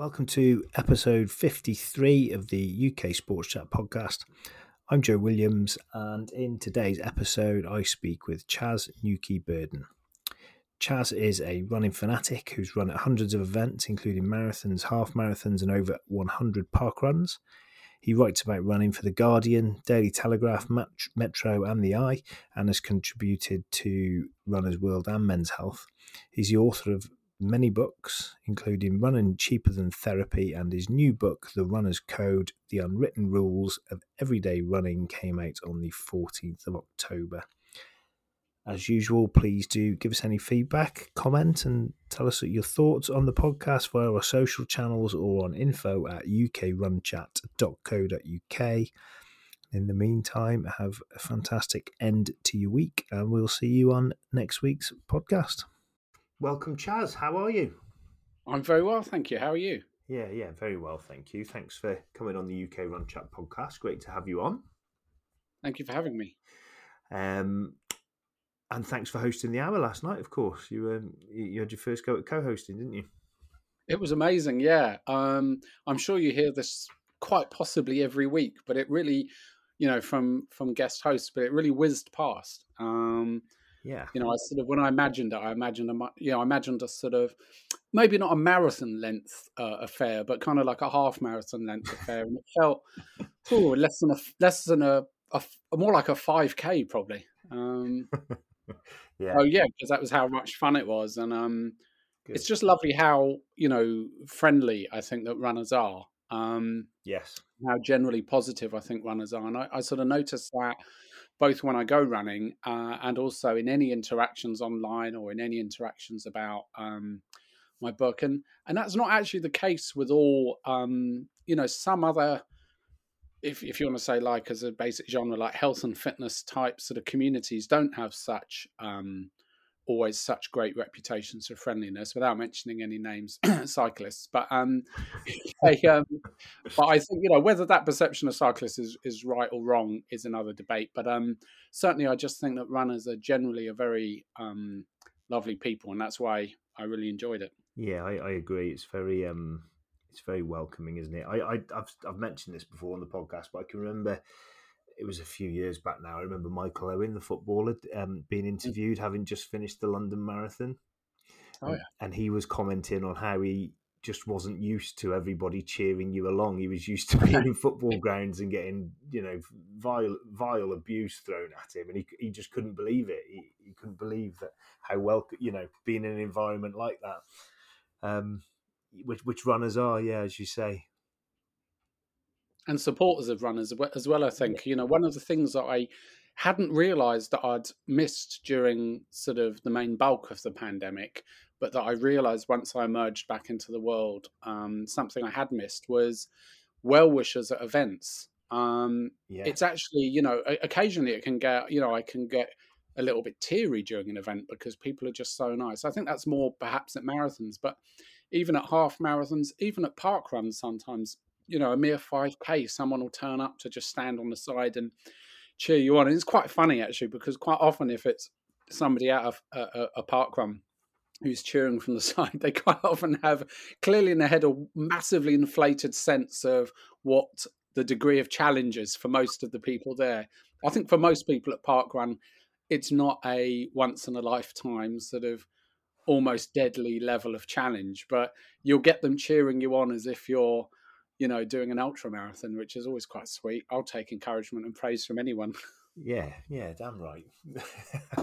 Welcome to episode 53 of the UK Sports Chat podcast. I'm Joe Williams, and in today's episode, I speak with Chas Newkey Burden. Chas is a running fanatic who's run at hundreds of events, including marathons, half marathons, and over 100 park runs. He writes about running for The Guardian, Daily Telegraph, Metro, and The i, and has contributed to Runners World and Men's Health. He's the author of many books, including Running Cheaper Than Therapy and his new book, The Runner's Code The Unwritten Rules of Everyday Running, came out on the 14th of October. As usual, please do give us any feedback, comment, and tell us your thoughts on the podcast via our social channels or on info at ukrunchat.co.uk. In the meantime, have a fantastic end to your week, and we'll see you on next week's podcast. Welcome, Chas. How are you? I'm very well, thank you. How are you? Yeah, yeah, very well, thank you. Thanks for coming on the UK Run Chat podcast. Great to have you on. Thank you for having me. Um, and thanks for hosting the hour last night. Of course, you um, you had your first go at co-hosting, didn't you? It was amazing. Yeah, um, I'm sure you hear this quite possibly every week, but it really, you know, from from guest hosts, but it really whizzed past. Um, yeah. You know, I sort of when I imagined it, I imagined a you know, I imagined a sort of maybe not a marathon length uh, affair, but kind of like a half marathon length affair, and it felt oh less than a less than a, a more like a five k probably. Um, yeah. Oh yeah, because that was how much fun it was, and um, it's just lovely how you know friendly I think that runners are. Um, yes. How generally positive I think runners are, and I, I sort of noticed that both when I go running uh, and also in any interactions online or in any interactions about um, my book. And and that's not actually the case with all. Um, you know, some other, if if you want to say like as a basic genre, like health and fitness type sort of communities, don't have such um, always such great reputations for friendliness without mentioning any names cyclists but um, um, but i think you know whether that perception of cyclists is, is right or wrong is another debate but um, certainly i just think that runners are generally a very um, lovely people and that's why i really enjoyed it. Yeah i, I agree. It's very um it's very welcoming isn't it? I, I I've, I've mentioned this before on the podcast but i can remember it was a few years back now. I remember Michael Owen, the footballer, um, being mm. interviewed, having just finished the London Marathon. Oh, yeah. And he was commenting on how he just wasn't used to everybody cheering you along. He was used to being in football grounds and getting, you know, vile, vile abuse thrown at him, and he he just couldn't believe it. He, he couldn't believe that how well, you know, being in an environment like that. Um, which which runners are, yeah, as you say, and supporters of runners as well. I think you know one of the things that I hadn't realised that I'd missed during sort of the main bulk of the pandemic, but that I realised once I emerged back into the world, um, something I had missed was well wishers at events. Um, yeah. It's actually you know occasionally it can get you know I can get a little bit teary during an event because people are just so nice. I think that's more perhaps at marathons, but even at half marathons, even at park runs, sometimes you know, a mere 5K, someone will turn up to just stand on the side and cheer you on. And it's quite funny, actually, because quite often if it's somebody out of a, a park run who's cheering from the side, they quite often have clearly in their head a massively inflated sense of what the degree of challenges for most of the people there. I think for most people at park run, it's not a once in a lifetime sort of almost deadly level of challenge, but you'll get them cheering you on as if you're you know, doing an ultra marathon, which is always quite sweet. I'll take encouragement and praise from anyone. Yeah, yeah, damn right.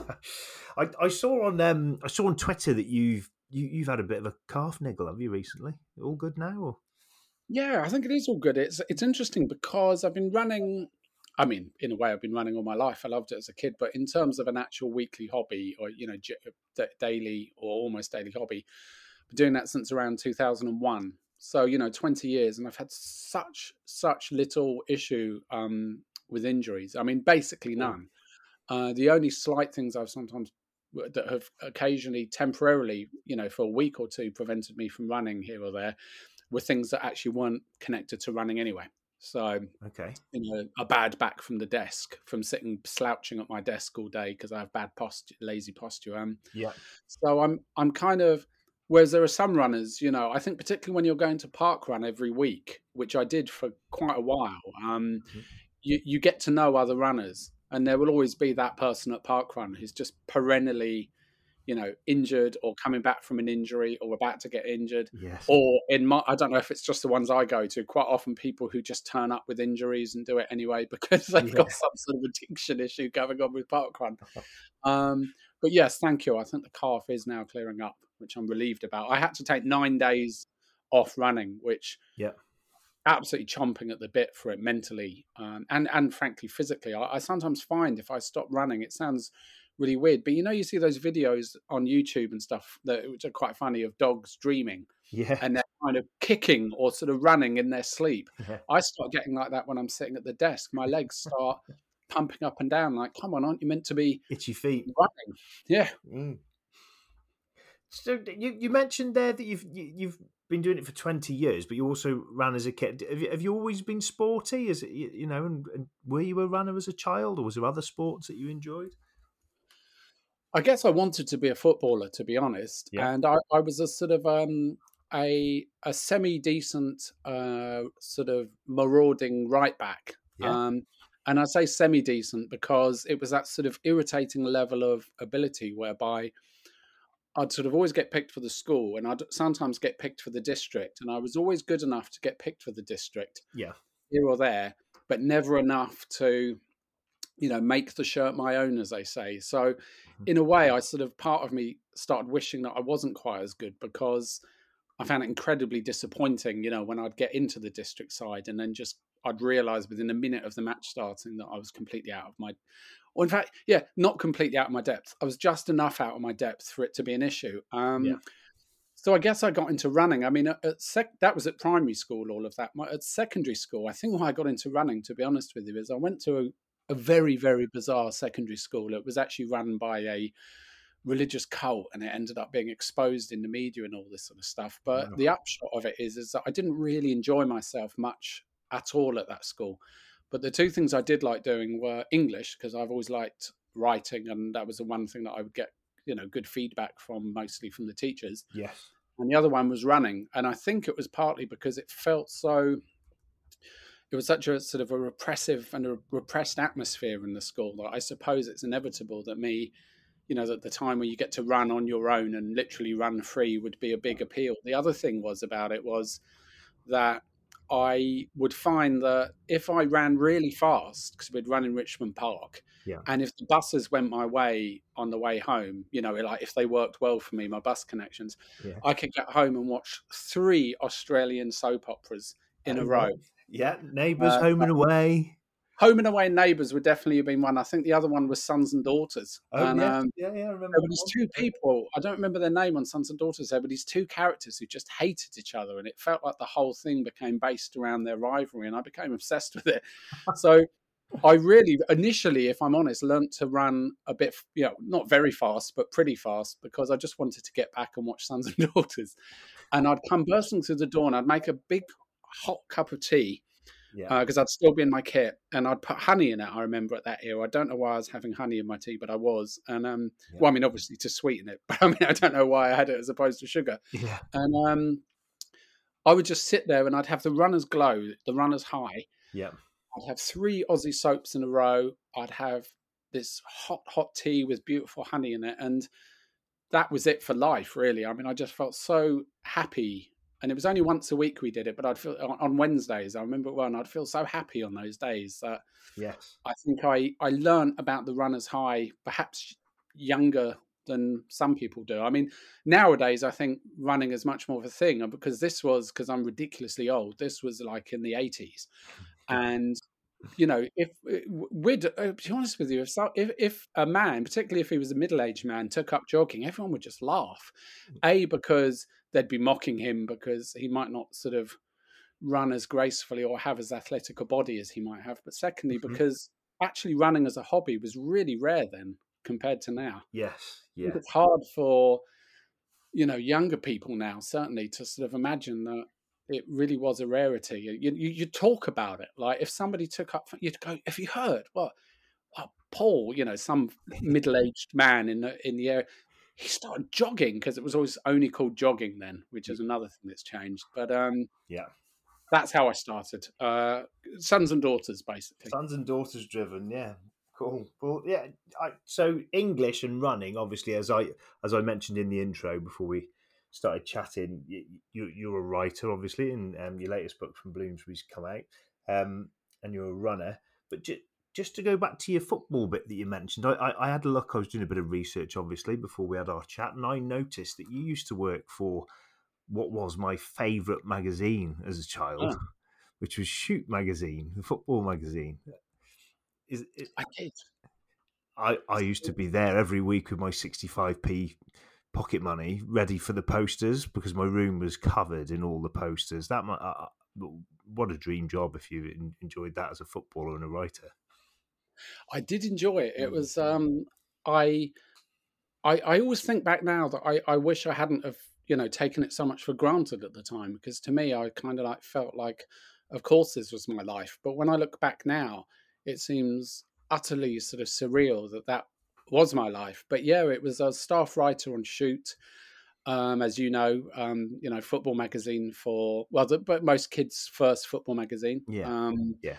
I, I saw on um I saw on Twitter that you've you, you've had a bit of a calf niggle, have you recently? All good now? Or? Yeah, I think it is all good. It's it's interesting because I've been running. I mean, in a way, I've been running all my life. I loved it as a kid, but in terms of an actual weekly hobby, or you know, daily or almost daily hobby, I've been doing that since around two thousand and one. So you know, twenty years, and I've had such such little issue um, with injuries. I mean, basically none. Uh, the only slight things I've sometimes that have occasionally temporarily, you know, for a week or two, prevented me from running here or there, were things that actually weren't connected to running anyway. So, okay, you know, a bad back from the desk, from sitting slouching at my desk all day because I have bad posture, lazy posture. Um, yeah. So I'm I'm kind of Whereas there are some runners, you know, I think particularly when you're going to park run every week, which I did for quite a while, um, mm-hmm. you, you get to know other runners, and there will always be that person at park run who's just perennially you know, injured or coming back from an injury or about to get injured. Yes. Or in my, I don't know if it's just the ones I go to, quite often people who just turn up with injuries and do it anyway because they've got some sort of addiction issue going on with parkrun. um, but yes, thank you. I think the calf is now clearing up, which I'm relieved about. I had to take nine days off running, which yeah. Absolutely chomping at the bit for it mentally um, and and frankly physically. I, I sometimes find if I stop running, it sounds really weird. But you know, you see those videos on YouTube and stuff that which are quite funny of dogs dreaming. Yeah. And they're kind of kicking or sort of running in their sleep. Yeah. I start getting like that when I'm sitting at the desk. My legs start pumping up and down, like, come on, aren't you meant to be itchy feet running? Yeah. Mm. So you, you mentioned there that you've you, have you have been doing it for 20 years, but you also ran as a kid. Have you, have you always been sporty? Is it, you know, and, and were you a runner as a child or was there other sports that you enjoyed? I guess I wanted to be a footballer, to be honest, yeah. and I, I, was a sort of um, a a semi decent uh, sort of marauding right back. Yeah. Um, and I say semi decent because it was that sort of irritating level of ability whereby I'd sort of always get picked for the school, and I'd sometimes get picked for the district, and I was always good enough to get picked for the district, yeah, here or there, but never enough to you know make the shirt my own as they say so mm-hmm. in a way i sort of part of me started wishing that i wasn't quite as good because i found it incredibly disappointing you know when i'd get into the district side and then just i'd realize within a minute of the match starting that i was completely out of my or in fact yeah not completely out of my depth i was just enough out of my depth for it to be an issue um, yeah. So I guess I got into running. I mean, at, sec- that was at primary school, all of that. My, at secondary school, I think why I got into running, to be honest with you, is I went to a, a very very bizarre secondary school. It was actually run by a religious cult, and it ended up being exposed in the media and all this sort of stuff. But wow. the upshot of it is is that I didn't really enjoy myself much at all at that school. But the two things I did like doing were English because I've always liked writing, and that was the one thing that I would get you know good feedback from, mostly from the teachers. Yes. And the other one was running, and I think it was partly because it felt so it was such a sort of a repressive and a repressed atmosphere in the school that I suppose it's inevitable that me, you know, that the time where you get to run on your own and literally run free would be a big appeal. The other thing was about it was that I would find that if I ran really fast, because we'd run in Richmond Park, yeah. and if the buses went my way on the way home, you know, like if they worked well for me, my bus connections, yeah. I could get home and watch three Australian soap operas in oh, a row. Yeah, Neighbours, uh, Home and Away. Home and Away Neighbours would definitely have been one. I think the other one was Sons and Daughters. Oh, and, yeah. Um, yeah, yeah, I remember. There were these two people, I don't remember their name on Sons and Daughters there, but these two characters who just hated each other. And it felt like the whole thing became based around their rivalry. And I became obsessed with it. so I really, initially, if I'm honest, learned to run a bit, you know, not very fast, but pretty fast because I just wanted to get back and watch Sons and Daughters. And I'd come bursting through the door and I'd make a big hot cup of tea because uh, I'd still be in my kit and I'd put honey in it. I remember at that era. I don't know why I was having honey in my tea, but I was. And um, yeah. well, I mean, obviously to sweeten it, but I mean, I don't know why I had it as opposed to sugar. Yeah. And um, I would just sit there and I'd have the runner's glow, the runner's high. Yeah. I'd have three Aussie soaps in a row. I'd have this hot, hot tea with beautiful honey in it, and that was it for life, really. I mean, I just felt so happy and it was only once a week we did it, but I'd feel on Wednesdays. I remember well, and I'd feel so happy on those days that yes, I think I I learned about the runners high perhaps younger than some people do. I mean, nowadays I think running is much more of a thing uh, because this was because I'm ridiculously old. This was like in the 80s, mm, and you know, if uh, we'd uh, to be honest with you, if, so, if if a man, particularly if he was a middle aged man, took up jogging, everyone would just laugh. Mm. A because they'd be mocking him because he might not sort of run as gracefully or have as athletic a body as he might have. But secondly, mm-hmm. because actually running as a hobby was really rare then compared to now. Yes, yeah. It's hard for you know younger people now certainly to sort of imagine that it really was a rarity. You, you, you talk about it like if somebody took up, you'd go, "Have you heard what?" Well, Paul, you know, some middle-aged man in the in the area, he started jogging because it was always only called jogging then, which is another thing that's changed. But um, yeah, that's how I started. Uh, sons and daughters, basically. Sons and daughters driven, yeah. Cool. Well, yeah. I, so English and running, obviously, as I as I mentioned in the intro before we started chatting, you, you you're a writer, obviously, and um, your latest book from Bloomsbury's come out, um, and you're a runner. But just just to go back to your football bit that you mentioned, I, I, I had a look. I was doing a bit of research, obviously, before we had our chat, and I noticed that you used to work for what was my favourite magazine as a child, oh. which was Shoot magazine, the football magazine. Is it, I did. I, I used to be there every week with my 65p pocket money ready for the posters because my room was covered in all the posters. That uh, what a dream job if you enjoyed that as a footballer and a writer. I did enjoy it. It mm. was um, I, I I always think back now that I, I wish I hadn't have you know taken it so much for granted at the time because to me I kind of like felt like of course this was my life, but when I look back now, it seems utterly sort of surreal that that was my life. But yeah, it was a staff writer on Shoot. Um, as you know, um, you know, football magazine for well, the, but most kids' first football magazine. Yeah, um, yeah.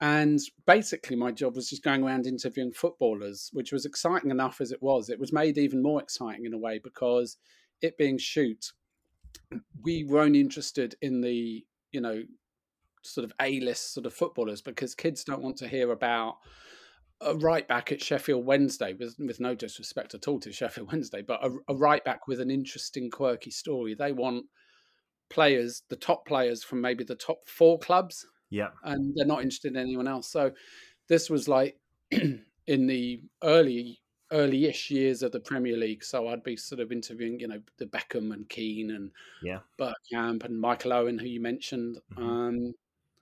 And basically, my job was just going around interviewing footballers, which was exciting enough as it was. It was made even more exciting in a way because it being shoot, we were only interested in the you know sort of A list sort of footballers because kids don't want to hear about a right back at Sheffield Wednesday, with, with no disrespect at all to Sheffield Wednesday, but a, a right back with an interesting, quirky story. They want players, the top players from maybe the top four clubs. Yeah. And they're not interested in anyone else. So this was like in the early early-ish years of the Premier League. So I'd be sort of interviewing, you know, the Beckham and Keane and yeah, Bergkamp and Michael Owen, who you mentioned. Mm-hmm. Um,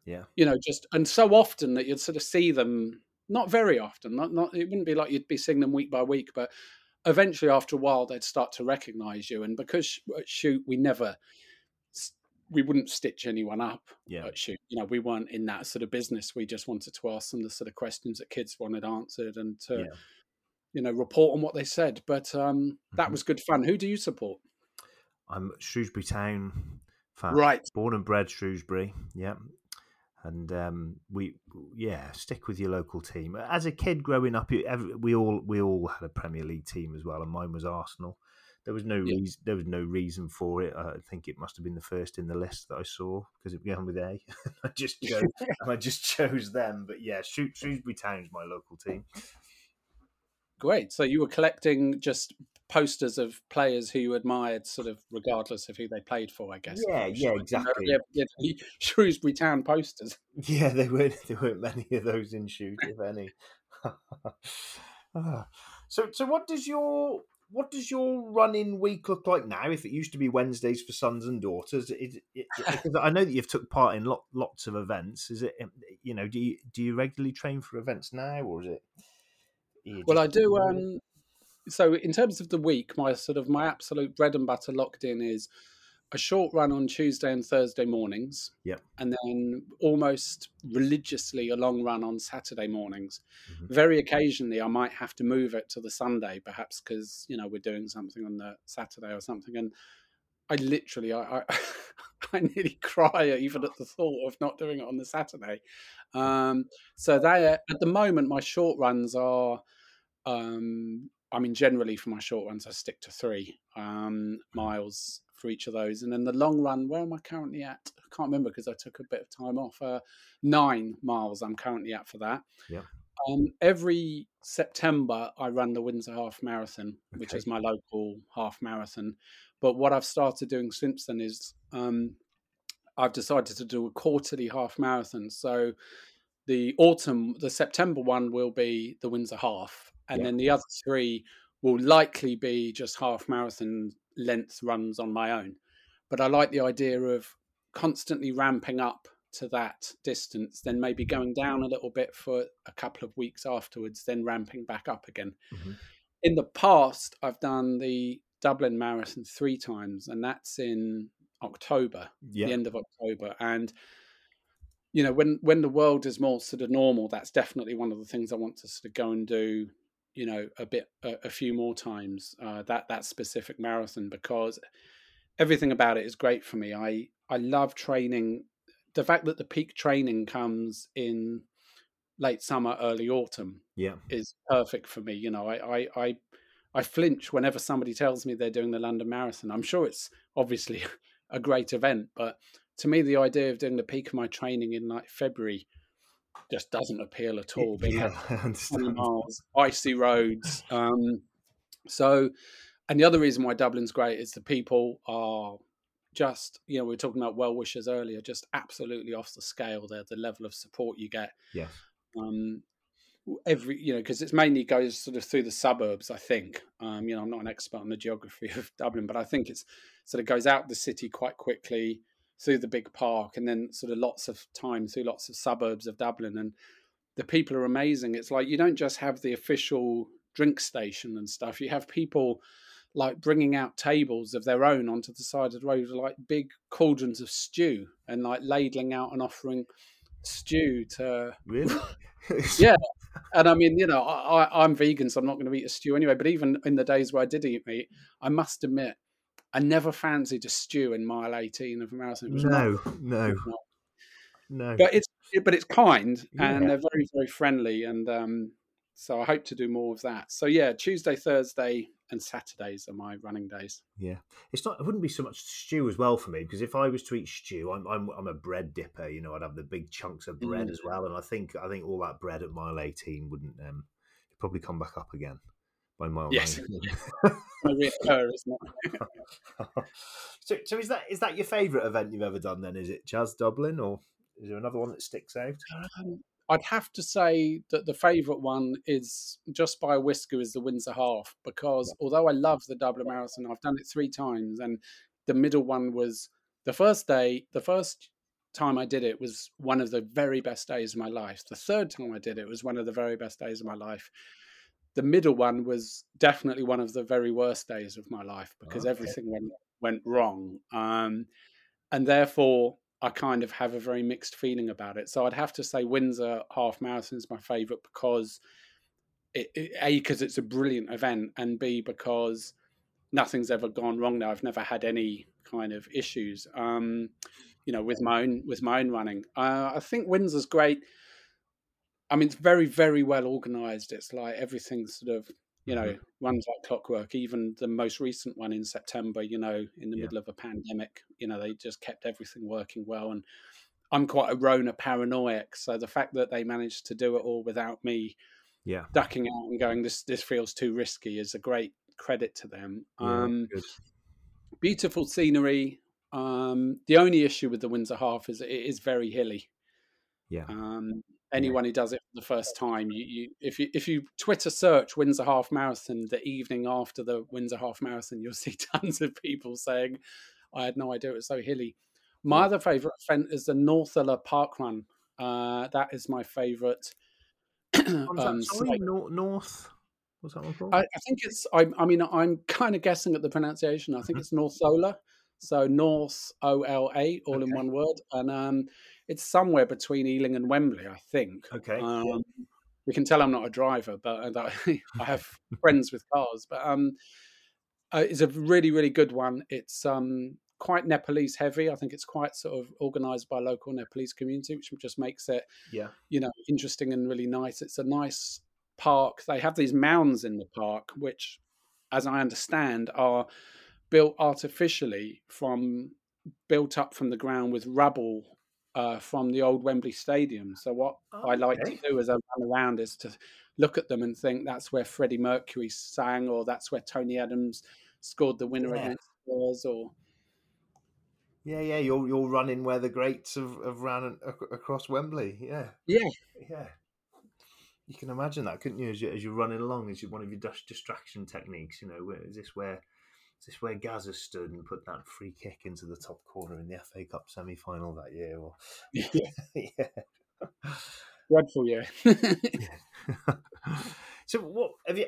yeah, you know, just and so often that you'd sort of see them. Not very often. Not not. It wouldn't be like you'd be seeing them week by week, but eventually, after a while, they'd start to recognise you. And because at shoot, we never we wouldn't stitch anyone up yeah. at shoot. You know, we weren't in that sort of business. We just wanted to ask them the sort of questions that kids wanted answered and to, yeah. you know, report on what they said. But um, that mm-hmm. was good fun. Who do you support? I'm Shrewsbury Town fan. Right. Born and bred Shrewsbury. Yeah and um, we yeah stick with your local team. As a kid growing up, we all we all had a Premier League team as well, and mine was Arsenal. There was no yeah. reason. There was no reason for it. I think it must have been the first in the list that I saw because it began with A. I just chose, I just chose them. But yeah, Shrewsbury Town is my local team. Great. So you were collecting just posters of players who you admired, sort of regardless of who they played for, I guess. Yeah, yeah, exactly. Yeah, yeah, Shrewsbury Town posters. Yeah, there weren't there weren't many of those in shoot, if any. Ah. so, so what does your what does your running week look like now? If it used to be Wednesdays for sons and daughters, it, it, because I know that you've took part in lot, lots of events. Is it you know do you do you regularly train for events now, or is it? Well, I do. Um, so in terms of the week, my sort of my absolute bread and butter locked in is a short run on Tuesday and Thursday mornings. Yep. And then almost religiously a long run on Saturday mornings. Mm-hmm. Very occasionally, I might have to move it to the Sunday, perhaps because you know we're doing something on the Saturday or something. And I literally, I, I, I nearly cry even at the thought of not doing it on the Saturday. Um, so they, at the moment, my short runs are um, I mean, generally for my short runs, I stick to three um, miles for each of those. And then the long run, where am I currently at? I can't remember because I took a bit of time off. Uh, nine miles I'm currently at for that. Yeah. Um, every September, I run the Windsor Half Marathon, okay. which is my local half marathon. But what I've started doing since then is um, I've decided to do a quarterly half marathon. So the autumn, the September one will be the Windsor Half, and yeah. then the other three will likely be just half marathon length runs on my own. But I like the idea of constantly ramping up to that distance, then maybe going down a little bit for a couple of weeks afterwards, then ramping back up again. Mm-hmm. In the past, I've done the Dublin Marathon three times, and that's in October, yeah. the end of October. And you know, when when the world is more sort of normal, that's definitely one of the things I want to sort of go and do you know, a bit, a, a few more times uh, that that specific marathon because everything about it is great for me. I I love training. The fact that the peak training comes in late summer, early autumn, yeah, is perfect for me. You know, I I I, I flinch whenever somebody tells me they're doing the London Marathon. I'm sure it's obviously a great event, but to me, the idea of doing the peak of my training in like February just doesn't appeal at all. Being yeah, miles, icy roads. Um, so, and the other reason why Dublin's great is the people are just, you know, we were talking about well wishers earlier, just absolutely off the scale there, the level of support you get. Yes. Um, every you know because it's mainly goes sort of through the suburbs i think um you know i'm not an expert on the geography of dublin but i think it's sort of goes out the city quite quickly through the big park and then sort of lots of time through lots of suburbs of Dublin. And the people are amazing. It's like you don't just have the official drink station and stuff, you have people like bringing out tables of their own onto the side of the road, like big cauldrons of stew and like ladling out and offering stew to really yeah and i mean you know I, i'm vegan so i'm not going to eat a stew anyway but even in the days where i did eat meat i must admit I never fancied a stew in mile eighteen of a marathon. no, not, no, no. But it's but it's kind yeah. and they're very very friendly and um, so I hope to do more of that. So yeah, Tuesday, Thursday, and Saturdays are my running days. Yeah, it's not. It wouldn't be so much stew as well for me because if I was to eat stew, I'm I'm, I'm a bread dipper. You know, I'd have the big chunks of bread mm. as well, and I think I think all that bread at mile eighteen wouldn't um probably come back up again by mile. Yes, so, so is that is that your favourite event you've ever done? Then is it Chas Dublin, or is there another one that sticks out? Um, I'd have to say that the favourite one is just by a whisker is the Windsor Half because although I love the Dublin Marathon, I've done it three times, and the middle one was the first day. The first time I did it was one of the very best days of my life. The third time I did it was one of the very best days of my life the middle one was definitely one of the very worst days of my life because okay. everything went went wrong, um, and therefore I kind of have a very mixed feeling about it. So I'd have to say Windsor Half Marathon is my favourite because it, it, a because it's a brilliant event, and b because nothing's ever gone wrong there. I've never had any kind of issues, um, you know, with my own with my own running. Uh, I think Windsor's great I mean, it's very, very well organized. It's like everything sort of, you know, mm-hmm. runs like clockwork. Even the most recent one in September, you know, in the yeah. middle of a pandemic, you know, they just kept everything working well. And I'm quite a Rona paranoiac. So the fact that they managed to do it all without me yeah. ducking out and going, this, this feels too risky is a great credit to them. Yeah, um, beautiful scenery. Um, the only issue with the Windsor Half is it is very hilly. Yeah. Um, anyone who does it for the first time. You, you, if you if you Twitter search Windsor Half Marathon the evening after the Windsor Half Marathon, you'll see tons of people saying, "I had no idea it was so hilly." My other favourite event is the Northala Park Run. Uh, that is my favourite. um, sorry, north, north. What's that one called? I, I think it's. I, I mean, I'm kind of guessing at the pronunciation. I think mm-hmm. it's Northola. So North O L A, all okay. in one word, and um, it's somewhere between Ealing and Wembley, I think. Okay. Um, we can tell I'm not a driver, but uh, I have friends with cars. But um, uh, it's a really, really good one. It's um, quite Nepalese heavy. I think it's quite sort of organised by local Nepalese community, which just makes it, yeah, you know, interesting and really nice. It's a nice park. They have these mounds in the park, which, as I understand, are built artificially from built up from the ground with rubble uh, from the old Wembley Stadium. So what oh, I like okay. to do as I run around is to look at them and think that's where Freddie Mercury sang, or that's where Tony Adams scored the winner yeah. against Spurs, or yeah, yeah, you're you're running where the greats have, have ran across Wembley. Yeah, yeah, yeah. You can imagine that, couldn't you? As, you, as you're running along, is one of your distraction techniques. You know, where, is this where is this where Gazza stood and put that free kick into the top corner in the FA Cup semi final that year? Or yeah, yeah. dreadful year. so, what have you?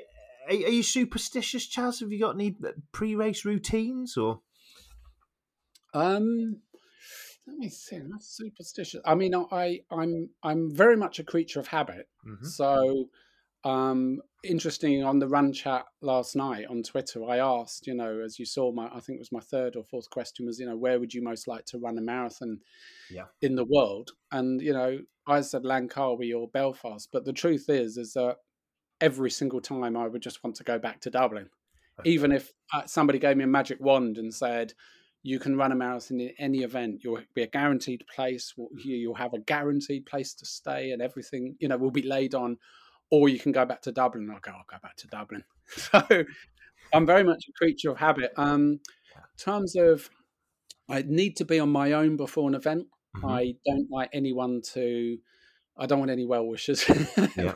Are, are you superstitious, Chas? Have you got any uh, pre-race routines or? Um, let me think. That's superstitious. I mean, I I'm I'm very much a creature of habit. Mm-hmm. So um, interesting on the run chat last night on Twitter, I asked, you know, as you saw, my I think it was my third or fourth question was, you know, where would you most like to run a marathon yeah. in the world? And you know, I said Langkawi or Belfast, but the truth is, is that every single time I would just want to go back to Dublin, okay. even if uh, somebody gave me a magic wand and said. You can run a marathon in any event. You'll be a guaranteed place. You'll have a guaranteed place to stay, and everything you know will be laid on or you can go back to Dublin. I'll go, I'll go back to Dublin. So I'm very much a creature of habit. Um, in terms of, I need to be on my own before an event. Mm-hmm. I don't like anyone to. I don't want any well wishers. Yeah.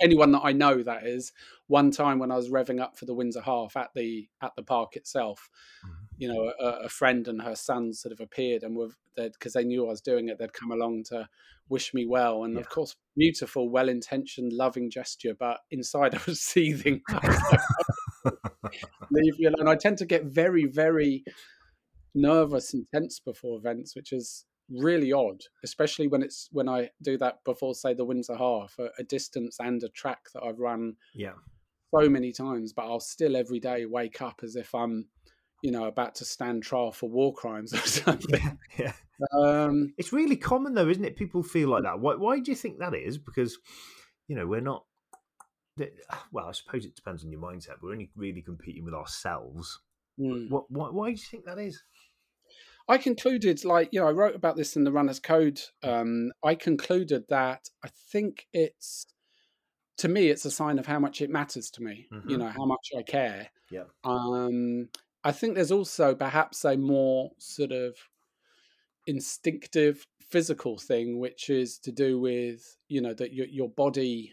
anyone that I know that is. One time when I was revving up for the Windsor Half at the at the park itself, mm-hmm. You know, a, a, friend and her son sort of appeared and were because they knew I was doing it. They'd come along to wish me well, and yeah. of course, beautiful, well intentioned, loving gesture. But inside, I was seething. Oh, leave me alone. I tend to get very, very nervous and tense before events, which is really odd, especially when it's when I do that before, say, the Windsor Half, a, a distance and a track that I've run yeah so many times. But I'll still every day wake up as if I'm, you know, about to stand trial for war crimes or something. Yeah, yeah. Um, it's really common though, isn't it? People feel like that. Why? Why do you think that is? Because you know we're not. Well, I suppose it depends on your mindset. We're only really competing with ourselves. Mm. What, why, why do you think that is? I concluded, like, you know, I wrote about this in the Runner's Code. Um, I concluded that I think it's, to me, it's a sign of how much it matters to me, mm-hmm. you know, how much I care. Yeah. Um, I think there's also perhaps a more sort of instinctive physical thing, which is to do with, you know, that your, your body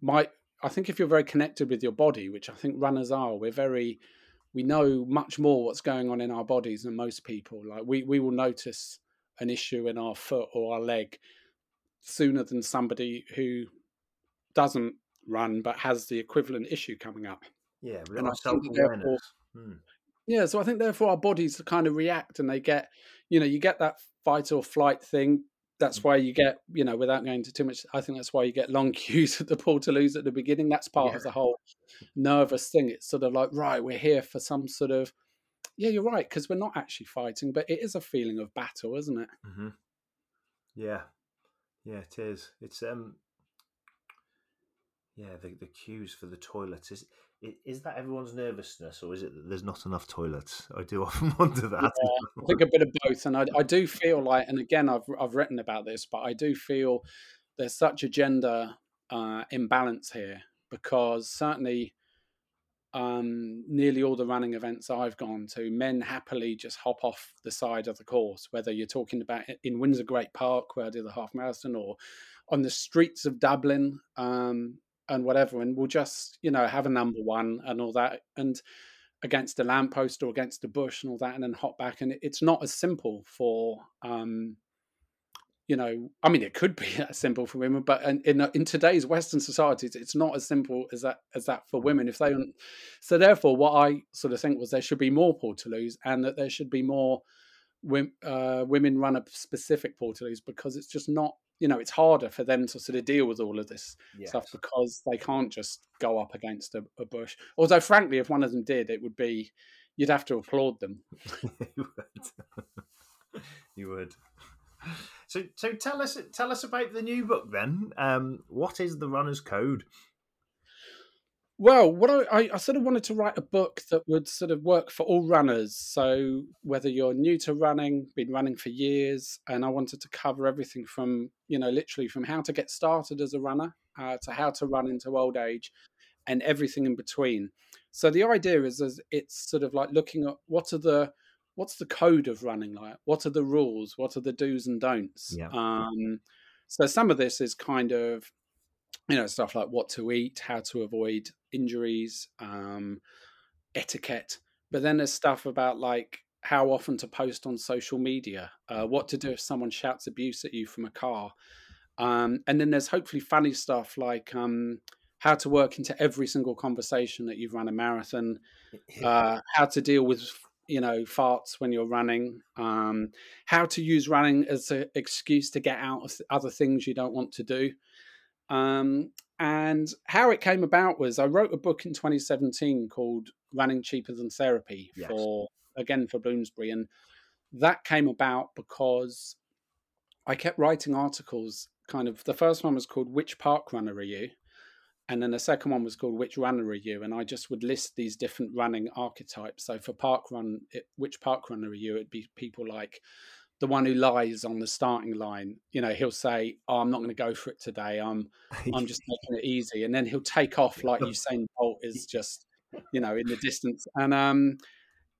might, I think if you're very connected with your body, which I think runners are, we're very, we know much more what's going on in our bodies than most people. Like we we will notice an issue in our foot or our leg sooner than somebody who doesn't run but has the equivalent issue coming up. Yeah, and I think hmm. yeah. So I think therefore our bodies kind of react and they get, you know, you get that fight or flight thing that's mm. why you get, you know, without going into too much, I think that's why you get long queues at the Portaloos at the beginning. That's part yeah. of the whole nervous thing. It's sort of like, right, we're here for some sort of, yeah, you're right, because we're not actually fighting, but it is a feeling of battle, isn't it? Mm-hmm. Yeah, yeah, it is. It's um, yeah, the the queues for the toilets is is that everyone's nervousness, or is it that there's not enough toilets? I do often wonder that. Yeah, I think a bit of both, and I, I do feel like, and again, I've I've written about this, but I do feel there's such a gender uh, imbalance here because certainly um, nearly all the running events I've gone to, men happily just hop off the side of the course, whether you're talking about in Windsor Great Park, where I did the half marathon, or on the streets of Dublin. Um, and whatever, and we'll just you know have a number one and all that, and against a lamppost or against a bush and all that, and then hop back. And it's not as simple for um, you know, I mean, it could be that simple for women, but in, in, in today's Western societies, it's not as simple as that as that for women. If they, so therefore, what I sort of think was there should be more Portaloos, and that there should be more uh, women run a specific Portaloos because it's just not you know it's harder for them to sort of deal with all of this yes. stuff because they can't just go up against a, a, bush. Although, frankly, if one of them did, it would be you'd have to applaud them. you would. you would. So, so tell us tell us about the new book then. Um, what is the runner's code? Well, what I, I, sort of wanted to write a book that would sort of work for all runners. So whether you're new to running, been running for years, and I wanted to cover everything from you know literally from how to get started as a runner uh, to how to run into old age, and everything in between. So the idea is, is it's sort of like looking at what are the what's the code of running like? What are the rules? What are the do's and don'ts? Yeah. Um, so some of this is kind of you know stuff like what to eat how to avoid injuries um, etiquette. But then there's stuff about like how often to post on social media uh, what to do if someone shouts abuse at you from a car. Um, and then there's hopefully funny stuff like um, how to work into every single conversation that you've run a marathon uh, how to deal with you know farts when you're running um, how to use running as an excuse to get out of other things you don't want to do um, and how it came about was I wrote a book in 2017 called Running Cheaper Than Therapy Yes. for again for Bloomsbury, and that came about because I kept writing articles. Kind of the first one was called "Which Park Runner Are You," and then the second one was called "Which Runner Are You?" And I just would list these different running archetypes. So for park run, it, which park runner are you? It'd be people like the one who lies on the starting line. You know, he'll say, "Oh, I'm not going to go for it today. I'm I'm just taking it easy," and then he'll take off like Usain Bolt is just, you know, in the distance. And um,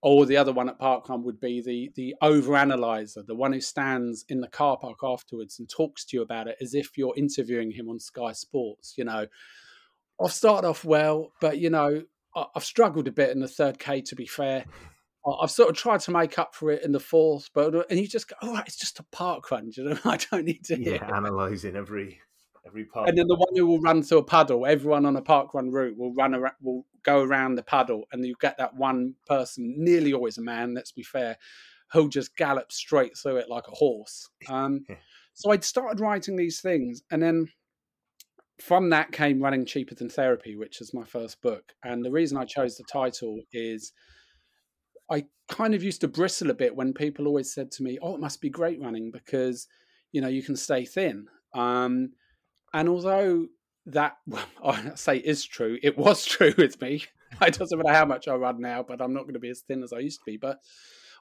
or the other one at Parkrun would be the the over analyzer, the one who stands in the car park afterwards and talks to you about it as if you're interviewing him on Sky Sports. You know, I've started off well, but you know, I've struggled a bit in the third K. To be fair, I've sort of tried to make up for it in the fourth, but and you just go, "All right, it's just a park run." You know, I don't need to yeah, analysing every every part. and then the one who will run through a puddle, everyone on a park run route will run around, will go around the puddle, and you get that one person, nearly always a man. Let's be fair, who'll just gallop straight through it like a horse. Um, Yeah. so I'd started writing these things, and then from that came running cheaper than therapy, which is my first book. And the reason I chose the title is. I kind of used to bristle a bit when people always said to me, "Oh, it must be great running because, you know, you can stay thin." Um, and although that well, I say is true, it was true with me. It doesn't matter how much I run now, but I'm not going to be as thin as I used to be. But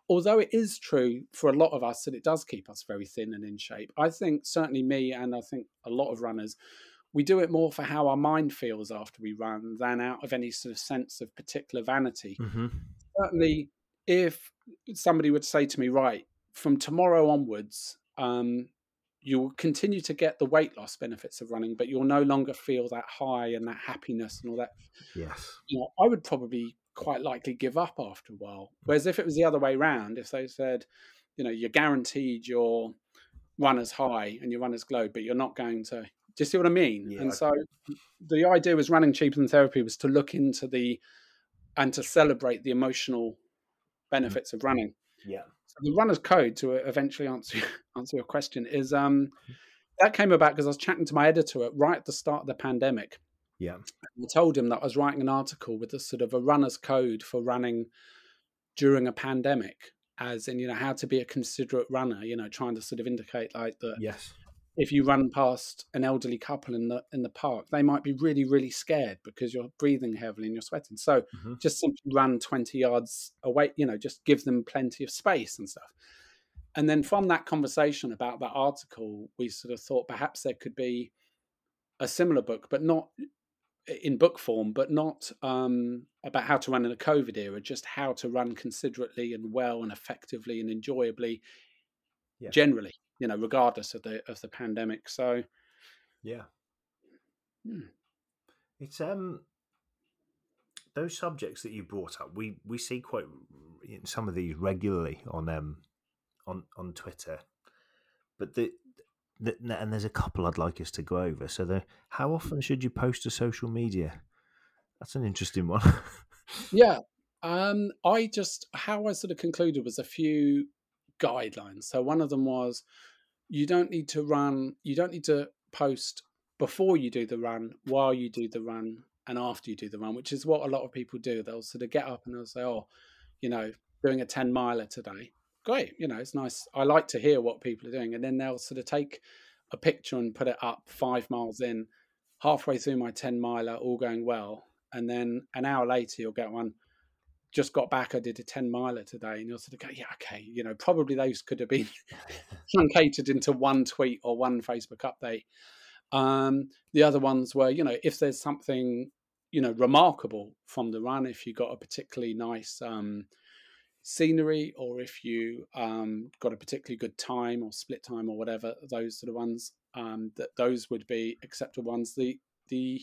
although it is true for a lot of us that it does keep us very thin and in shape, I think certainly me and I think a lot of runners, we do it more for how our mind feels after we run than out of any sort of sense of particular vanity hmm certainly if somebody would say to me right from tomorrow onwards um, you'll continue to get the weight loss benefits of running but you'll no longer feel that high and that happiness and all that Yes. you know i would probably quite likely give up after a while. Whereas if it was the other way around if they said you know you're guaranteed your runners high and your runners glow but you're not going to do you see what i mean? Yeah, and so the idea was running cheaper than therapy was to look into the and to celebrate the emotional Mm. benefits of running. Yeah. So the runner's code to uh, eventually answer answer your question is um, mm-hmm. that came about because I was chatting to my editor at, right at the start of the pandemic. Yeah. I told him that I was writing an article with a sort of a runner's code for running during a pandemic, as in you know how to be a considerate runner. You know, trying to sort of indicate like that Yes. If you run past an elderly couple in the in the park, they might be really really scared because you're breathing heavily and you're sweating. So Mhm. just simply run 20 yards away, you know, just give them plenty of space and stuff. And then from that conversation about that article, we sort of thought perhaps there could be a similar book, but not in book form, but not um, about how to run in a COVID era, just how to run considerately and well and effectively and enjoyably, Yeah. generally, you know, regardless of the of the pandemic. So Yeah. Hmm. It's um those subjects that you brought up. We we see quite some of these regularly on um on on Twitter, but the. the and there's a couple I'd like us to go over. So, the how often should you post to social media? That's an interesting one. Yeah. Um, I just how I sort of concluded was a few guidelines. So one of them was you don't need to run, you don't need to post before you do the run, while you do the run, and after you do the run, which is what a lot of people do. They'll sort of get up and they'll say, Oh, you know, doing a 10 miler today. Great, you know, it's nice. I like to hear what people are doing. And then they'll sort of take a picture and put it up five miles in, halfway through my 10 miler, all going well and then an hour later you'll get one just got back i did a 10 miler today and you'll sort of go yeah okay you know probably those could have been truncated into one tweet or one facebook update. Um the other ones were you know if there's something you know remarkable from the run if you got a particularly nice um scenery or if you um got a particularly good time or split time or whatever those sort of ones um that those would be acceptable ones. The the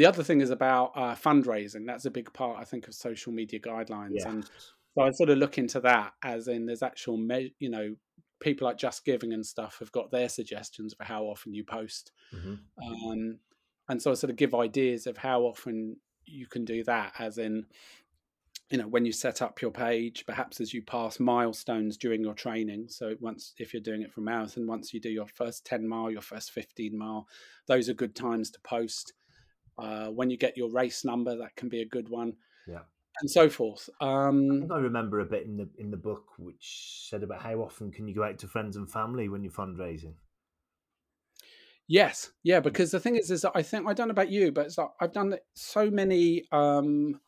the other thing is about uh, fundraising. That's a big part, I think, of social media guidelines. And so I sort of look into that as in there's actual, me- you know, people like Just Giving and stuff have got their suggestions for how often you post. Mhm. Um, and so I sort of give ideas of how often you can do that, as in, you know when you set up your page perhaps as you pass milestones during your training so once if you're doing it for marathon once you do your first 10 mile your first 15 mile those are good times to post uh, when you get your race number that can be a good one yeah and so forth um, I, I remember a bit in the in the book which said about how often can you go out to friends and family when you're fundraising yes yeah because the thing is is that i think i don't know about you but like i've done so many um,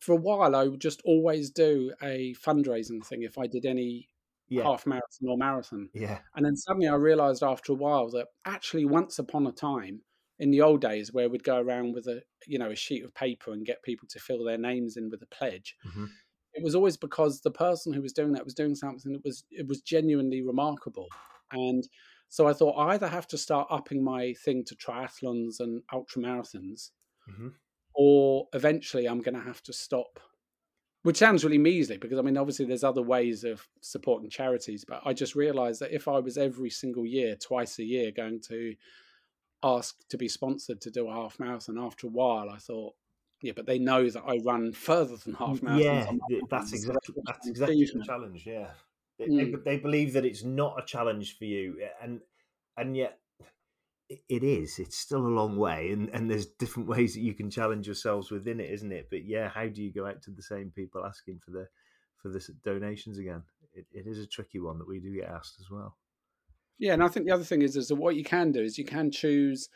for a while, I would just always do a fundraising thing if I did any yeah. half marathon or marathon. Yeah. And then suddenly I realized after a while that actually, once upon a time, in the old days where we'd go around with a you know a sheet of paper and get people to fill their names in with a pledge mm-hmm. it was always because the person who was doing that was doing something that was it was genuinely remarkable and so i thought i either have to start upping my thing to triathlons and ultra marathons mm-hmm or eventually I'm going to have to stop. Which sounds really measly because I mean, obviously, there's other ways of supporting charities, but I just realized that if I was every single year, twice a year, going to ask to be sponsored to do a half marathon, and after a while, I thought, yeah, but they know that I run further than half marathons. Yeah, that's exactly that's exactly the challenge. Yeah, they, mm. they, they believe that it's not a challenge for you, and and yet it is it's still a long way and, and there's different ways that you can challenge yourselves within it isn't it but yeah how do you go out to the same people asking for the for the donations again it, it is a tricky one that we do get asked as well yeah and i think the other thing is is that what you can do is you can choose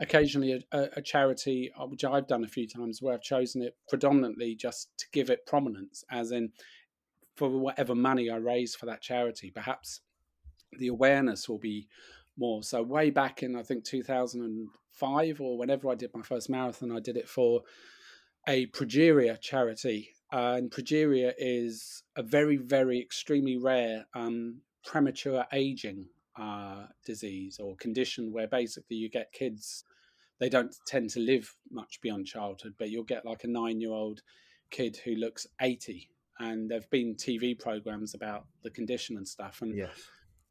occasionally a, a, charity uh, which i've done a few times where i've chosen it predominantly just to give it prominence as in for whatever money i raise for that charity perhaps the awareness will be more. So way back in I think 2005 or whenever I did my first marathon, I did it for a progeria charity. Uh, and progeria is a very, very extremely rare um, premature aging uh, disease or condition where basically you get kids. They don't tend to live much beyond childhood, but you'll get like a nine-year-old kid who looks 80 and there've been TV programs about the condition and stuff. And yes.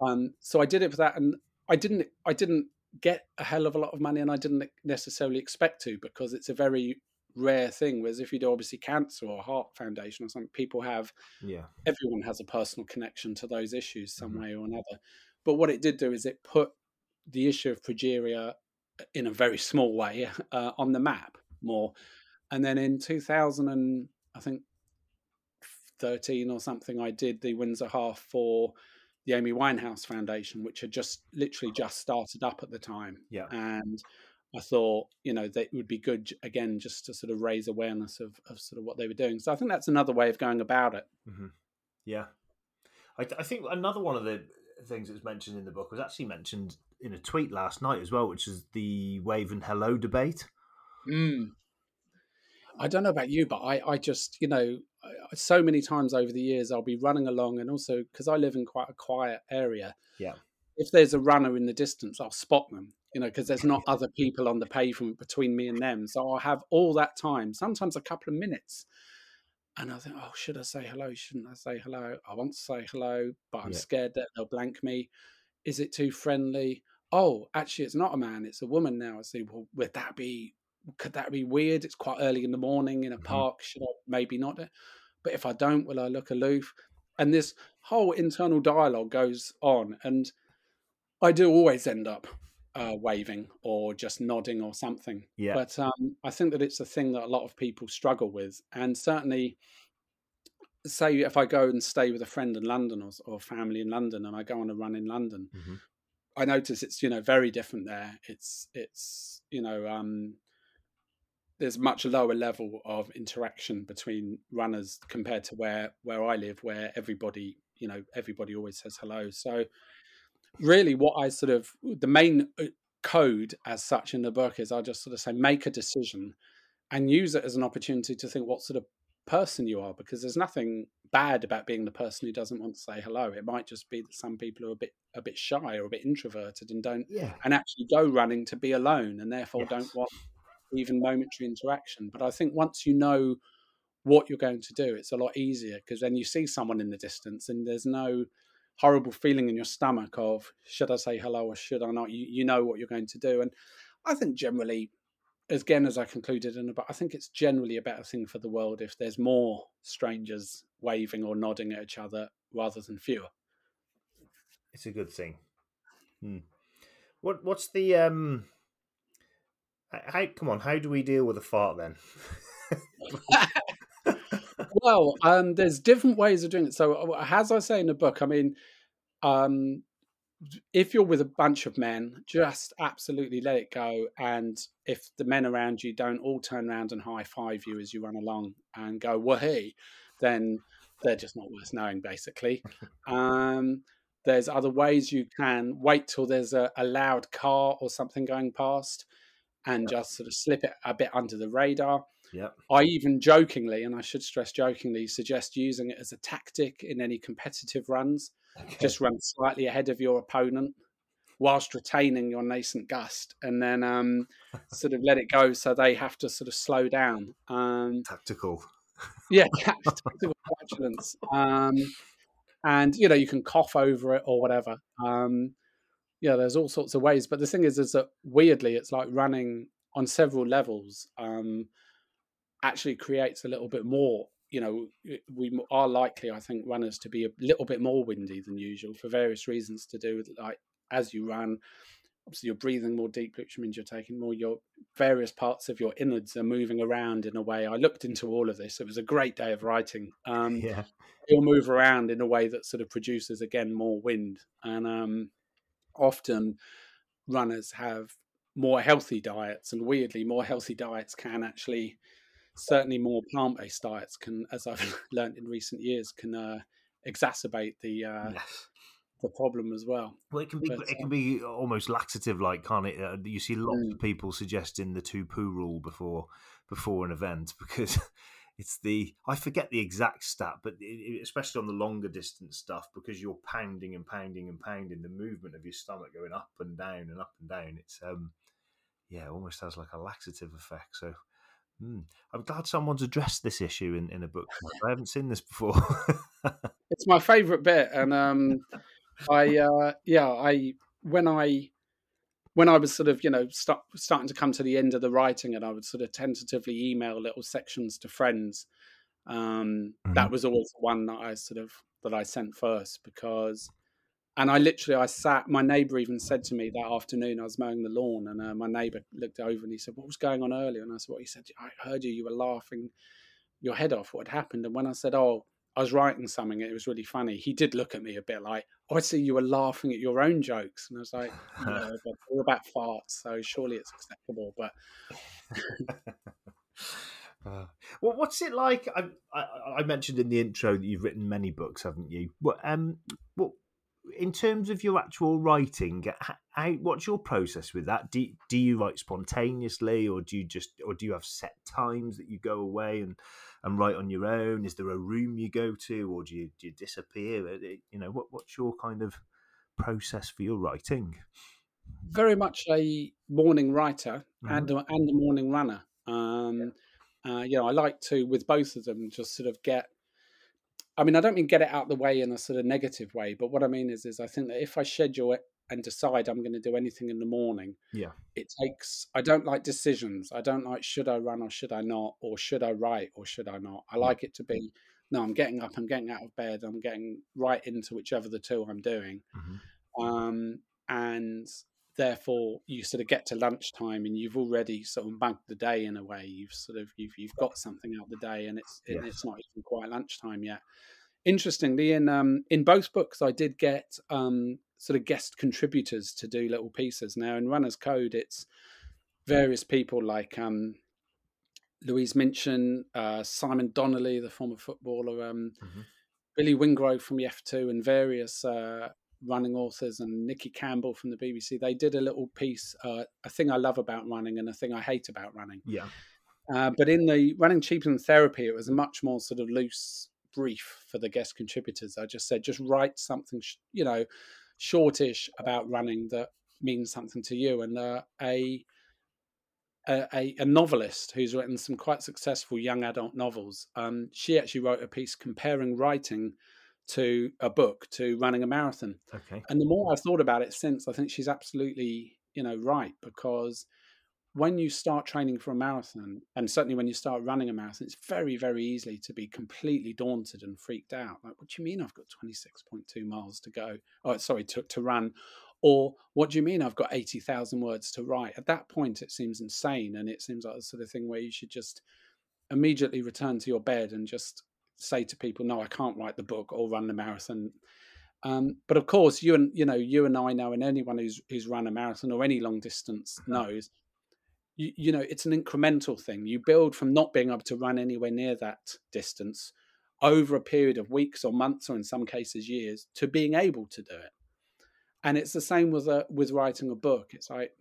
um, so I did it for that, and I didn't I didn't get a hell of a lot of money, and I didn't necessarily expect to because it's a very rare thing. Whereas if you do obviously cancer or heart foundation or something, people have yeah everyone has a personal connection to those issues some mm-hmm. way or another. But what it did do is it put the issue of progeria in a very small way uh, on the map more. And then in 2000 and I think 13 or something, I did the Windsor Half for the Amy Winehouse Foundation, which had just literally just started up at the time. Yeah. And I thought, you know, that it would be good again just to sort of raise awareness of, of sort of what they were doing. So I think that's another way of going about it. Mm-hmm. Yeah. I, I, think another one of the things that was mentioned in the book was actually mentioned in a tweet last night as well, which is the wave and hello debate. Mm. I don't know about you, but I, I just, you know, so many times over the years, I'll be running along, and also because I live in quite a quiet area. Yeah. If there's a runner in the distance, I'll spot them, you know, because there's not other people on the pavement between me and them. So I'll have all that time, sometimes a couple of minutes. And I think, oh, should I say hello? Shouldn't I say hello? I want to say hello, but I'm yeah. scared that they'll blank me. Is it too friendly? Oh, actually, it's not a man, it's a woman now. I say, well, would that be could that be weird? It's quite early in the morning in a mm-hmm. park. Should I maybe not? But if I don't, will I look aloof? And this whole internal dialogue goes on, and I do always end up uh, waving or just nodding or something. Yeah. But um, I think that it's a thing that a lot of people struggle with, and certainly, say if I go and stay with a friend in London or, or family in London, and I go on a run in London, mm-hmm. I notice it's you know very different there. It's it's you know um, there's much lower level of interaction between runners compared to where where I live, where everybody you know everybody always says hello. So really, what I sort of the main uh, code as such in the book is I just sort of say make a decision and use it as an opportunity to think what sort of person you are because there's nothing bad about being the person who doesn't want to say hello it might just be that some people are a bit a bit shy or a bit introverted and don't yeah. and actually go running to be alone and therefore yes. don't want even momentary interaction. But I think once you know what you're going to do, it's a lot easier because then you see someone in the distance and there's no horrible feeling in your stomach of should I say hello or should I not? You, you know what you're going to do. And I think generally again, as I concluded in about, I think it's generally a better thing for the world if there's more strangers waving or nodding at each other rather than fewer. It's a good thing. Hmm. What What's the um? How come on? How do we deal with a fart then? well, um, there's different ways of doing it. So, uh, as I say in the book, I mean, um, if you're with a bunch of men, just absolutely let it go. And if the men around you don't all turn around and high five you as you run along and go, well, then they're just not worth knowing, basically. Um, there's other ways you can wait till there's a, a loud car or something going past and just sort of slip it a bit under the radar. Yep. I even jokingly, and I should stress jokingly, suggest using it as a tactic in any competitive runs. Okay. Just run slightly ahead of your opponent whilst retaining your nascent gust, and then um, sort of let it go so they have to sort of slow down. Um, tactical. Yeah, tactical vigilance. Um, and you know you can cough over it or whatever. Um, yeah, there's all sorts of ways. But the thing is, is that weirdly, it's like running on several levels. Um, actually creates a little bit more you know we are likely i think runners to be a little bit more windy than usual for various reasons to do with like as you run obviously you're breathing more deeply which means you're taking more your various parts of your innards are moving around in a way i looked into all of this it was a great day of writing um yeah. you'll move around in a way that sort of produces again more wind and um often runners have more healthy diets and weirdly more healthy diets can actually certainly more plant-based diets can, as I've learned in recent years, can uh, exacerbate the uh, yes. the problem as well. Well, it can be but, it can uh be almost laxative, like can't it? Uh, you see lots mm. of people suggesting the two poo rule before before an event because. It's the I forget the exact stat, but it, especially on the longer distance stuff, because you're pounding and pounding and pounding, the movement of your stomach going up and down and up and down. It's um, yeah, almost has like a laxative effect. So Mm. I'm glad someone's addressed this issue in, in a book. I haven't seen this before. it's my favourite bit, and um, I uh, yeah, I when I when I was sort of you know start, starting to come to the end of the writing, and I would sort of tentatively email little sections to friends. Um, mm-hmm. That was always the one that I sort of that I sent first because and I literally I sat. My neighbour even said to me that afternoon I was mowing the lawn, and uh, my neighbour looked over and he said, "What was going on earlier?" And I said, "What?" He said, "I heard you. You were laughing your head off. What had happened?" And when I said, "Oh," I was writing something. It was really funny. He did look at me a bit like, "Oh, I see you were laughing at your own jokes," and I was like, "Yeah, but all about farts, so surely it's acceptable." But uh, well, what's it like? I, I, I mentioned in the intro that you've written many books, haven't you? What um, what in terms of your actual writing, how, what's your process with that? Do do you write spontaneously, or do you just, or do you have set times that you go away and and write on your own? Is there a room you go to, or do you do you disappear? Uh, you know, what what's your kind of process for your writing? Very much a morning writer mm-hmm. and a, and a morning runner. Um, uh, you know, I like to with both of them just sort of get I mean, I don't mean get it out the way in a sort of negative way, but what I mean is, is I think that if I schedule it and decide I'm going to do anything in the morning, yeah, it takes. I don't like decisions. I don't like should I run or should I not, or should I write or should I not. I like it to be no. I'm getting up. I'm getting out of bed. I'm getting right into whichever the two I'm doing, mm-hmm. um, and therefore you sort of get to lunchtime and you've already sort of banked the day in a way you've sort of you've, you've got something out the day and it's yes. it's not even quite lunchtime yet interestingly in um in both books i did get um sort of guest contributors to do little pieces now in runners code it's various people like um louise minchin uh, simon donnelly the former footballer um mm-hmm. billy wingrove from the f2 and various uh, running authors and Nicky Campbell from the BBC. They did a little piece, uh, a thing I love about running and a thing I hate about running. Yeah. Uh, but in the running cheaper than therapy, it was a much more sort of loose brief for the guest contributors. I just said, just write something, you know, shortish about running that means something to you. And uh, a, a, a novelist who's written some quite successful young adult novels. Um, she actually wrote a piece comparing writing to a book to running a marathon. Okay. And the more I've thought about it since, I think she's absolutely, you know, right because when you start training for a marathon, and certainly when you start running a marathon, it's very, very easily to be completely daunted and freaked out. Like, what do you mean I've got 26.2 miles to go? Oh, sorry, to, to run. Or what do you mean I've got 80,000 words to write? At that point, it seems insane. And it seems like the sort of thing where you should just immediately return to your bed and just say to people, no, I can't write the book or run the marathon. Um, but of course, you and you know, you and I know, and anyone who's who's run a marathon or any long distance knows you, you know it's an incremental thing you build from not being able to run anywhere near that distance over a period of weeks or months or in some cases years to being able to do it and it's the same with a, with writing a book it's like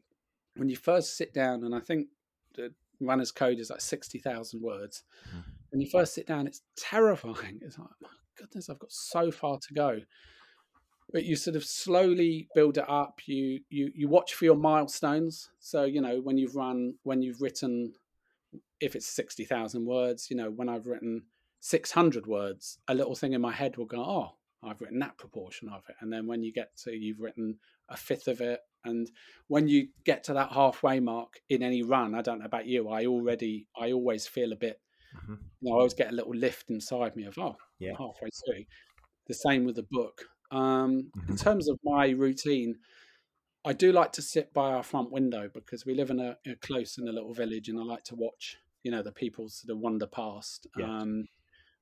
when you first sit down and i think the runner's code is like 60,000 words mm. When you first sit down it's terrifying. It's like my goodness i've got so far to go. But you sort of slowly build it up. You you you watch for your milestones. So you know when you've run when you've written if it's 60,000 words you know when i've written 600 words a little thing in my head will go oh i've written that proportion of it. And then when you get to you've written a fifth of it. And when you get to that halfway mark in any run i don't know about you i already i always feel a bit mm-hmm. you know i always get a little lift inside me of oh yeah halfway through the same with the book um, mm-hmm. In terms of my routine, I do like to sit by our front window because we live in a, a, close in a little village, and I like to watch, you know, the people sort of wander past. Yeah. Um,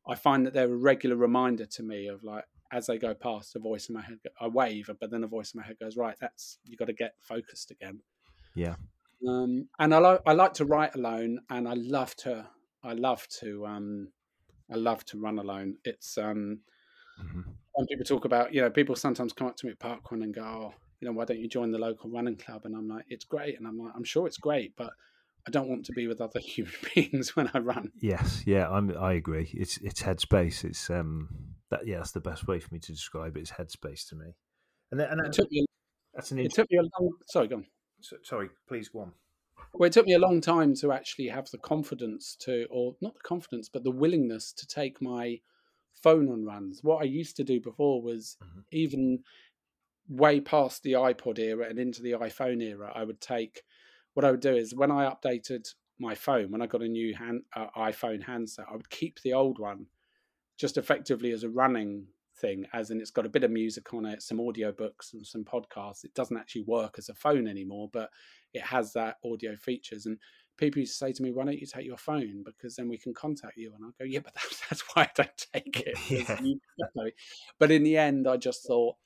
I find that they're a regular reminder to me of like as they go past, a voice in my head, I wave, but then a voice in my head goes, "Right, that's you got to get focused again." Yeah. Um, and I like I like to write alone, and I love to I love to um, I love to run alone. It's um, mm-hmm when people talk about, you know, people sometimes come up to me at parkrun and go, oh, you know, why don't you join the local running club? And I'm like, it's great. And I'm like, I'm sure it's great, but I don't want to be with other human beings when I run. Yes, yeah, I'm. I agree. It's it's headspace. It's um that yeah, that's the best way for me to describe it. It's headspace to me. And then, and it took me. That's an. It took me a long. Sorry, go on. So, sorry, please go on. Well, it took me a long time to actually have the confidence to, or not the confidence, but the willingness to take my phone on runs. What I used to do before was mm-hmm. even way past the iPod era and into the iPhone era, I would take what I would do is when I updated my phone, when I got a new hand, uh, iPhone handset, I would keep the old one just effectively as a running thing, as in it's got a bit of music on it, some audiobooks and some podcasts. It doesn't actually work as a phone anymore, but it has that audio features. And people used to say to me, "Why don't you take your phone? Because then we can contact you." And I go, "Yeah, but that's, that's why I don't take it." Yeah. But in the end, I just thought,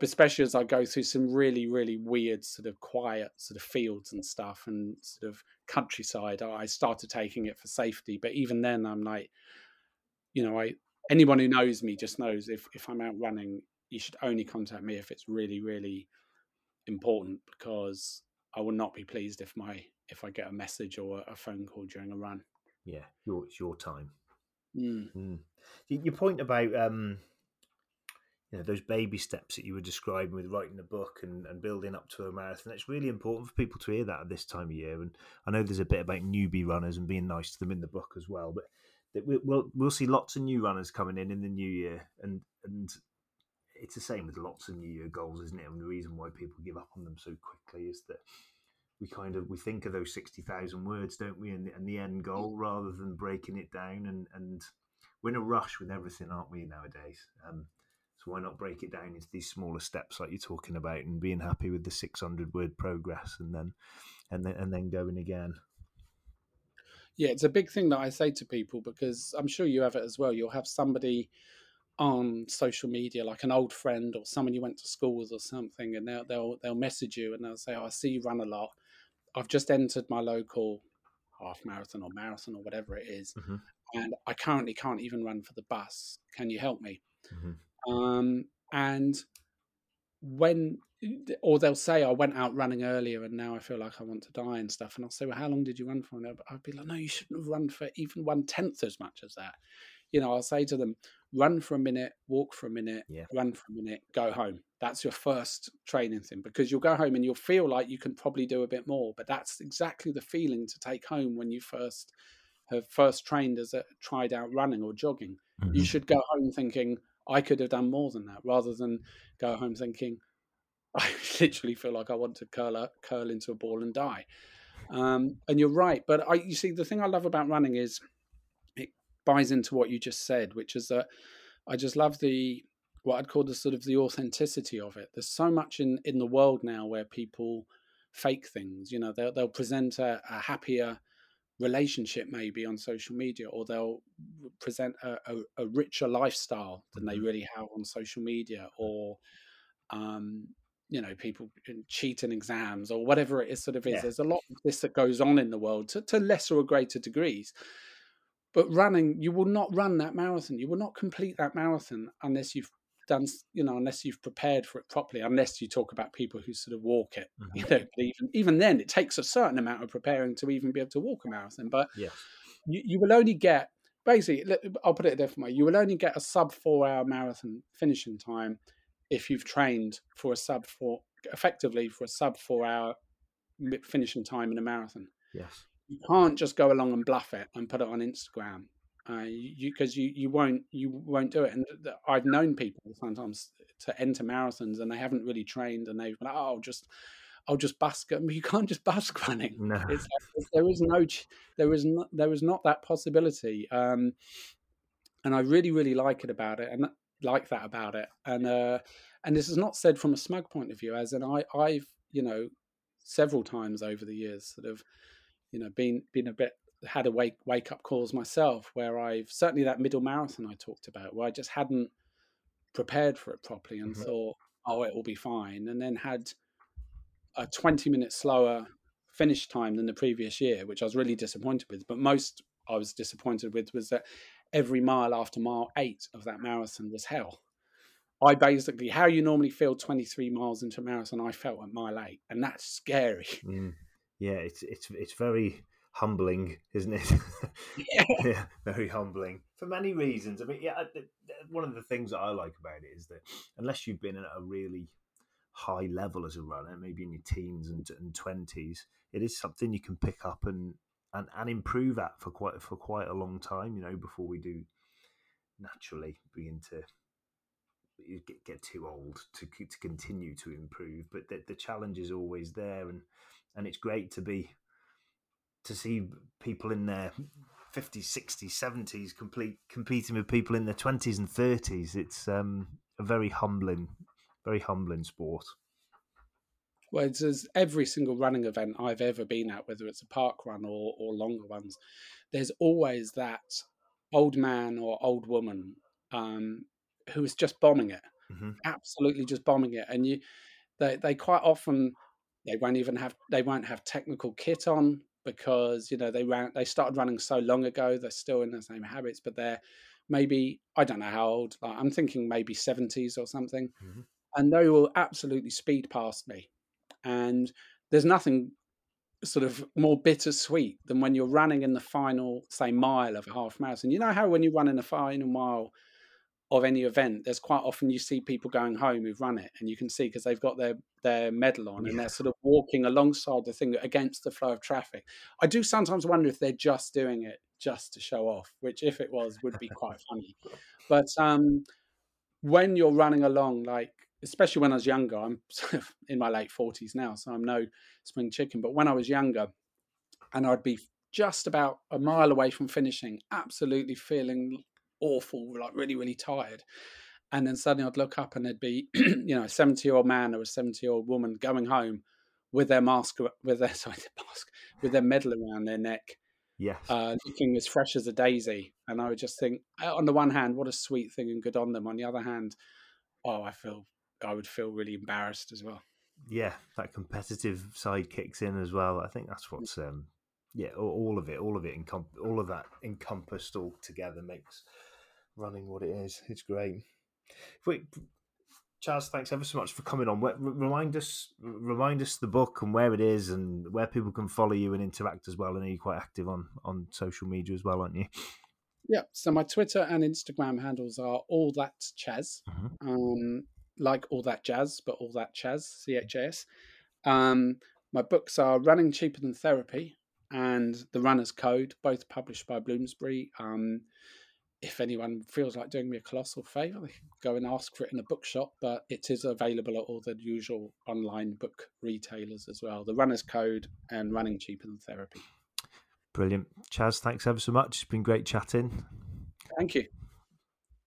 especially as I go through some really, really weird, sort of quiet, sort of fields and stuff, and sort of countryside, I started taking it for safety. But even then, I'm like, you know, I anyone who knows me just knows if if I'm out running, you should only contact me if it's really, really important because I will not be pleased if my if I get a message or a phone call during a run. Yeah, your, it's your time. Mm. Mm. Your point about um, you know those baby steps that you were describing with writing the book and, and building up to a marathon. It's really important for people to hear that at this time of year. And I know there's a bit about newbie runners and being nice to them in the book as well. But we'll we'll see lots of new runners coming in in the new year, and and it's the same with lots of new year goals, isn't it? And the reason why people give up on them so quickly is that we kind of we think of those 60,000 words don't we? And, and the end goal rather than breaking it down and and we're in a rush with everything aren't we nowadays? Um, so why not break it down into these smaller steps like you're talking about and being happy with the 600 word progress and then and then and then going again yeah it's a big thing that i say to people because i'm sure you have it as well you'll have somebody on social media, like an old friend or someone you went to school with or something, and they'll they'll they'll message you and they'll say, oh, "I see you run a lot. I've just entered my local half marathon or marathon or whatever it is, mm-hmm. and I currently can't even run for the bus. Can you help me? Mm-hmm. Um, and when, or they'll say, I went out running earlier and now I feel like I want to die and stuff. And I'll say, Well, how long did you run for? And I'll be like, No, you shouldn't have run for even one tenth as much as that. You know, I'll say to them, run for a minute, walk for a minute, yeah. run for a minute, go home. That's your first training thing because you'll go home and you'll feel like you can probably do a bit more. But that's exactly the feeling to take home when you first have first trained as a tried out running or jogging. Mm-hmm. You should go home thinking, I could have done more than that, rather than go home thinking, I literally feel like I want to curl up, curl into a ball and die. Um, and you're right, but I, you see, the thing I love about running is it buys into what you just said, which is that I just love the what I'd call the sort of the authenticity of it. There's so much in in the world now where people fake things. You know, they'll they'll present a, a happier relationship maybe on social media, or they'll present a, a, a richer lifestyle than they mm-hmm. really have on social media, or um, you know, people cheat in exams or whatever it is sort of is. Yeah. There's a lot of this that goes on in the world to, to lesser or greater degrees. But running, you will not run that marathon. You will not complete that marathon unless you've done, you know, unless you've prepared for it properly. Unless you talk about people who sort of walk it, mm-hmm. you know, even even then, it takes a certain amount of preparing to even be able to walk a marathon. But yes. you, you will only get basically. I'll put it a different way. You will only get a sub four hour marathon finishing time if you've trained for a sub four, effectively for a sub four hour finishing time in a marathon. Yes. You can't just go along and bluff it and put it on Instagram. Uh, you because you, you won't you won't do it. And I've known people sometimes to enter marathons and they haven't really trained and they've been like, oh, just I'll just busk. You can't just busk running. No. It's, there is no there is not there is not that possibility. Um, and I really really like it about it. And like that about it. And uh, and this is not said from a smug point of view, as in I I've you know several times over the years sort of you know been been a bit had a wake wake up calls myself where I've certainly that middle marathon I talked about where I just hadn't prepared for it properly and mm-hmm. thought oh it will be fine and then had a 20 minutes slower finish time than the previous year which I was really disappointed with but most I was disappointed with was that every mile after mile eight of that marathon was hell. I basically, how you normally feel 23 miles into a marathon, I felt at mile eight, and that's scary. Mm. Yeah, it's it's it's very humbling, isn't it? Yeah. yeah. very humbling for many reasons. I mean, yeah, one of the things that I like about it is that unless you've been at a really high level as a runner, maybe in your teens and, and 20s, it is something you can pick up and and and improve at for quite for quite a long time. You know, before we do naturally begin to get, get too old to to continue to improve. But the, the challenge is always there, and and it's great to be to see people in their 50s, 60s, 70s complete competing with people in their 20s and 30s. It's um, a very humbling, very humbling sport. It's every single running event I've ever been at, whether it's a park run or, or longer ones, there's always that old man or old woman um, who is just bombing it, mm-hmm. absolutely just bombing it, and you, they they quite often they won't even have they won't have technical kit on because you know they ran they started running so long ago they're still in the same habits, but they're maybe I don't know how old. Like, I'm thinking maybe seventies or something, mm-hmm. and they will absolutely speed past me and there's nothing sort of more bittersweet than when you're running in the final, say, mile of a half marathon. You know how when you run in the final mile of any event, there's quite often you see people going home who've run it, and you can see because they've got their their medal on, yeah. and they're sort of walking alongside the thing against the flow of traffic. I do sometimes wonder if they're just doing it just to show off, which if it was would be quite funny. But um, when you're running along, like especially when I was younger. I'm in my late forties now, so I'm no spring chicken. But when I was younger, and I'd be just about a mile away from finishing, absolutely feeling awful, like really, really tired. And then suddenly I'd look up and there'd be, you know, a 70 year old man or a 70 year old woman going home with their mask, with their, sorry, their mask, with their medal around their neck. Yes. Uh, looking as fresh as a daisy. And I would just think, uh, on the one hand, what a sweet thing and good on them. On the other hand, oh, I feel I would feel really embarrassed as well. Yeah, that competitive side kicks in as well. I think that's what's um, yeah, all of it, all of it, encom- all of that encompassed all together makes running what it is. It's great. Wait, Charles, thanks ever so much for coming on. Remind us, remind us the book and where it is, and where people can follow you and interact as well. And you're quite active on on social media as well, aren't you? Yeah. So my Twitter and Instagram handles are all that Chas. Mm-hmm. Um, like all that jazz, but all that chas, C H A S. Um, my books are Running Cheaper Than Therapy and The Runner's Code, both published by Bloomsbury. Um, if anyone feels like doing me a colossal favour, they can go and ask for it in a bookshop. But it is available at all the usual online book retailers as well. The Runner's Code and Running Cheaper Than Therapy. Brilliant. Chas, thanks ever so much. It's been great chatting. Thank you.